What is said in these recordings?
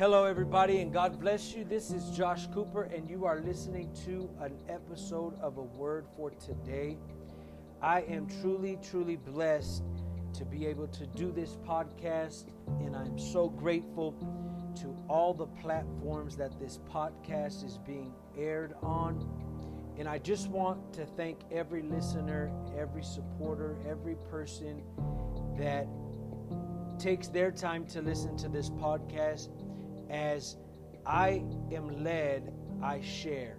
Hello, everybody, and God bless you. This is Josh Cooper, and you are listening to an episode of A Word for Today. I am truly, truly blessed to be able to do this podcast, and I'm so grateful to all the platforms that this podcast is being aired on. And I just want to thank every listener, every supporter, every person that takes their time to listen to this podcast as I am led, I share.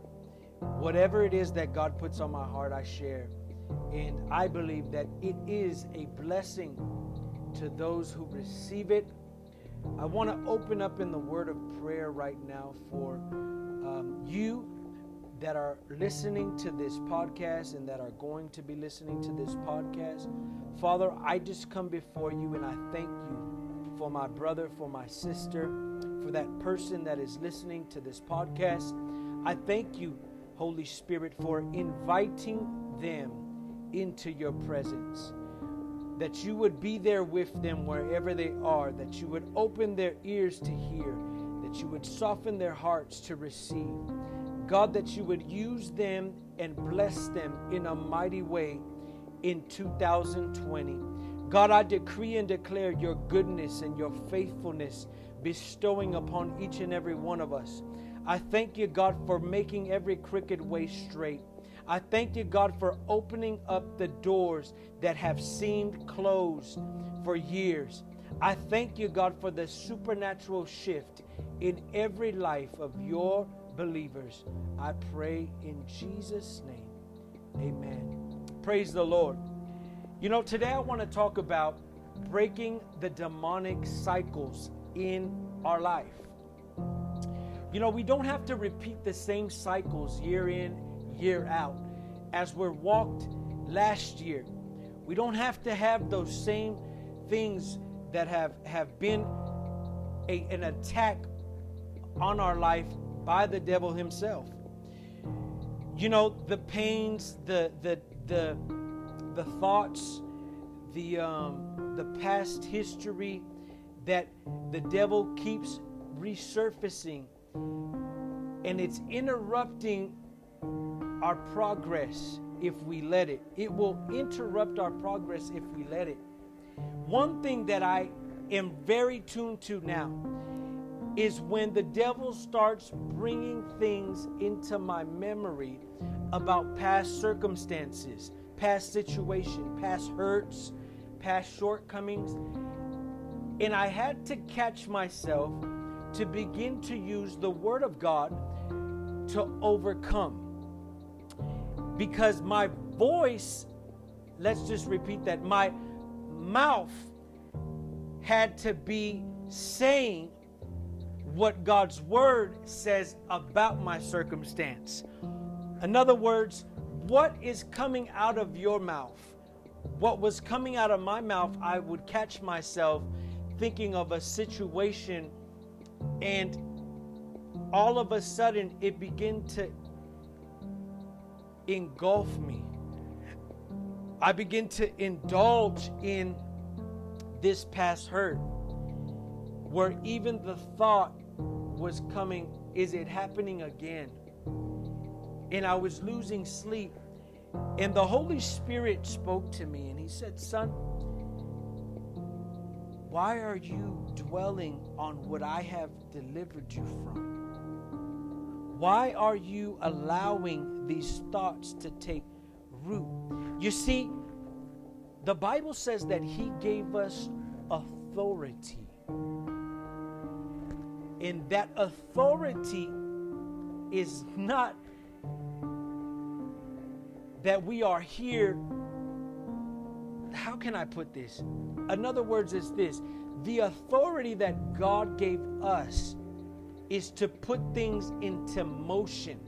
Whatever it is that God puts on my heart, I share. And I believe that it is a blessing to those who receive it. I want to open up in the word of prayer right now for um, you that are listening to this podcast and that are going to be listening to this podcast. Father, I just come before you and I thank you for my brother, for my sister for that person that is listening to this podcast. I thank you, Holy Spirit, for inviting them into your presence. That you would be there with them wherever they are, that you would open their ears to hear, that you would soften their hearts to receive. God, that you would use them and bless them in a mighty way in 2020. God, I decree and declare your goodness and your faithfulness bestowing upon each and every one of us. I thank you, God, for making every crooked way straight. I thank you, God, for opening up the doors that have seemed closed for years. I thank you, God, for the supernatural shift in every life of your believers. I pray in Jesus' name. Amen. Praise the Lord. You know, today I want to talk about breaking the demonic cycles in our life. You know, we don't have to repeat the same cycles year in, year out as we're walked last year. We don't have to have those same things that have, have been a, an attack on our life by the devil himself. You know, the pains, the the the the thoughts, the um, the past history, that the devil keeps resurfacing and it's interrupting our progress if we let it. It will interrupt our progress if we let it. One thing that I am very tuned to now is when the devil starts bringing things into my memory about past circumstances, past situation, past hurts, past shortcomings and I had to catch myself to begin to use the Word of God to overcome. Because my voice, let's just repeat that, my mouth had to be saying what God's Word says about my circumstance. In other words, what is coming out of your mouth? What was coming out of my mouth, I would catch myself thinking of a situation and all of a sudden it began to engulf me. I begin to indulge in this past hurt where even the thought was coming, is it happening again? And I was losing sleep. And the Holy Spirit spoke to me and He said, Son, why are you dwelling on what I have delivered you from? Why are you allowing these thoughts to take root? You see, the Bible says that He gave us authority. And that authority is not that we are here how can I put this? In other words, is this the authority that God gave us is to put things into motion.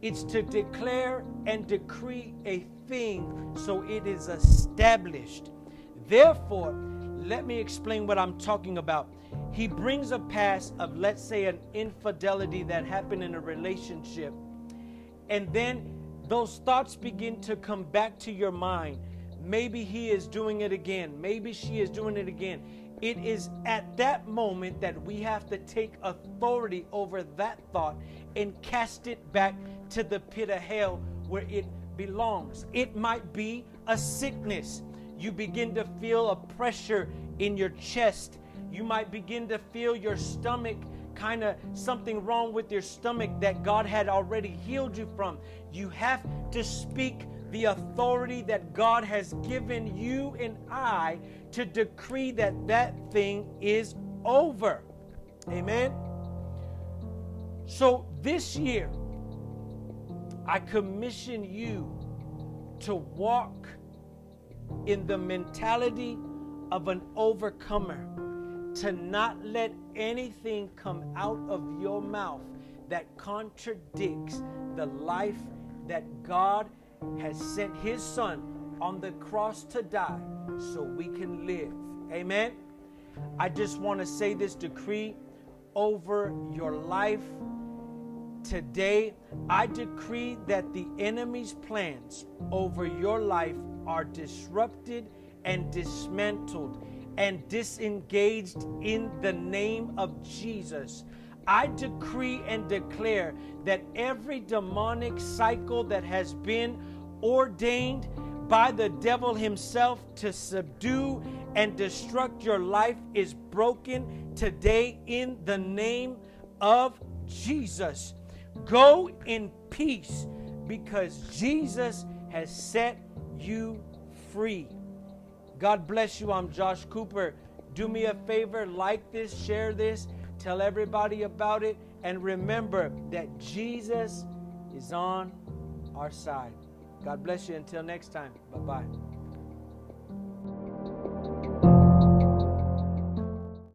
It's to declare and decree a thing so it is established. Therefore, let me explain what I'm talking about. He brings a past of, let's say, an infidelity that happened in a relationship. And then those thoughts begin to come back to your mind Maybe he is doing it again. Maybe she is doing it again. it is at that moment that we have to take authority over that thought and cast it back to the pit of hell where it belongs. It might be a sickness. You begin to feel a pressure in your chest. You might begin to feel your stomach kind of something wrong with your stomach that God had already healed you from. You have to speak the authority that God has given you and I to decree that that thing is over. Amen. So this year, I commission you to walk in the mentality of an overcomer, to not let anything come out of your mouth that contradicts the life that God has sent His Son on the cross to die so we can live. Amen. I just want to say this decree over your life today. I decree that the enemy's plans over your life are disrupted and dismantled and disengaged in the name of Jesus. I decree and declare that every demonic cycle that has been ordained by the devil himself to subdue and destruct your life is broken today in the name of Jesus. Go in peace because Jesus has set you free. God bless you. I'm Josh Cooper. Do me a favor, like this, share this, tell everybody about it, and remember that Jesus is on our side. God bless you. Until next time. Bye bye.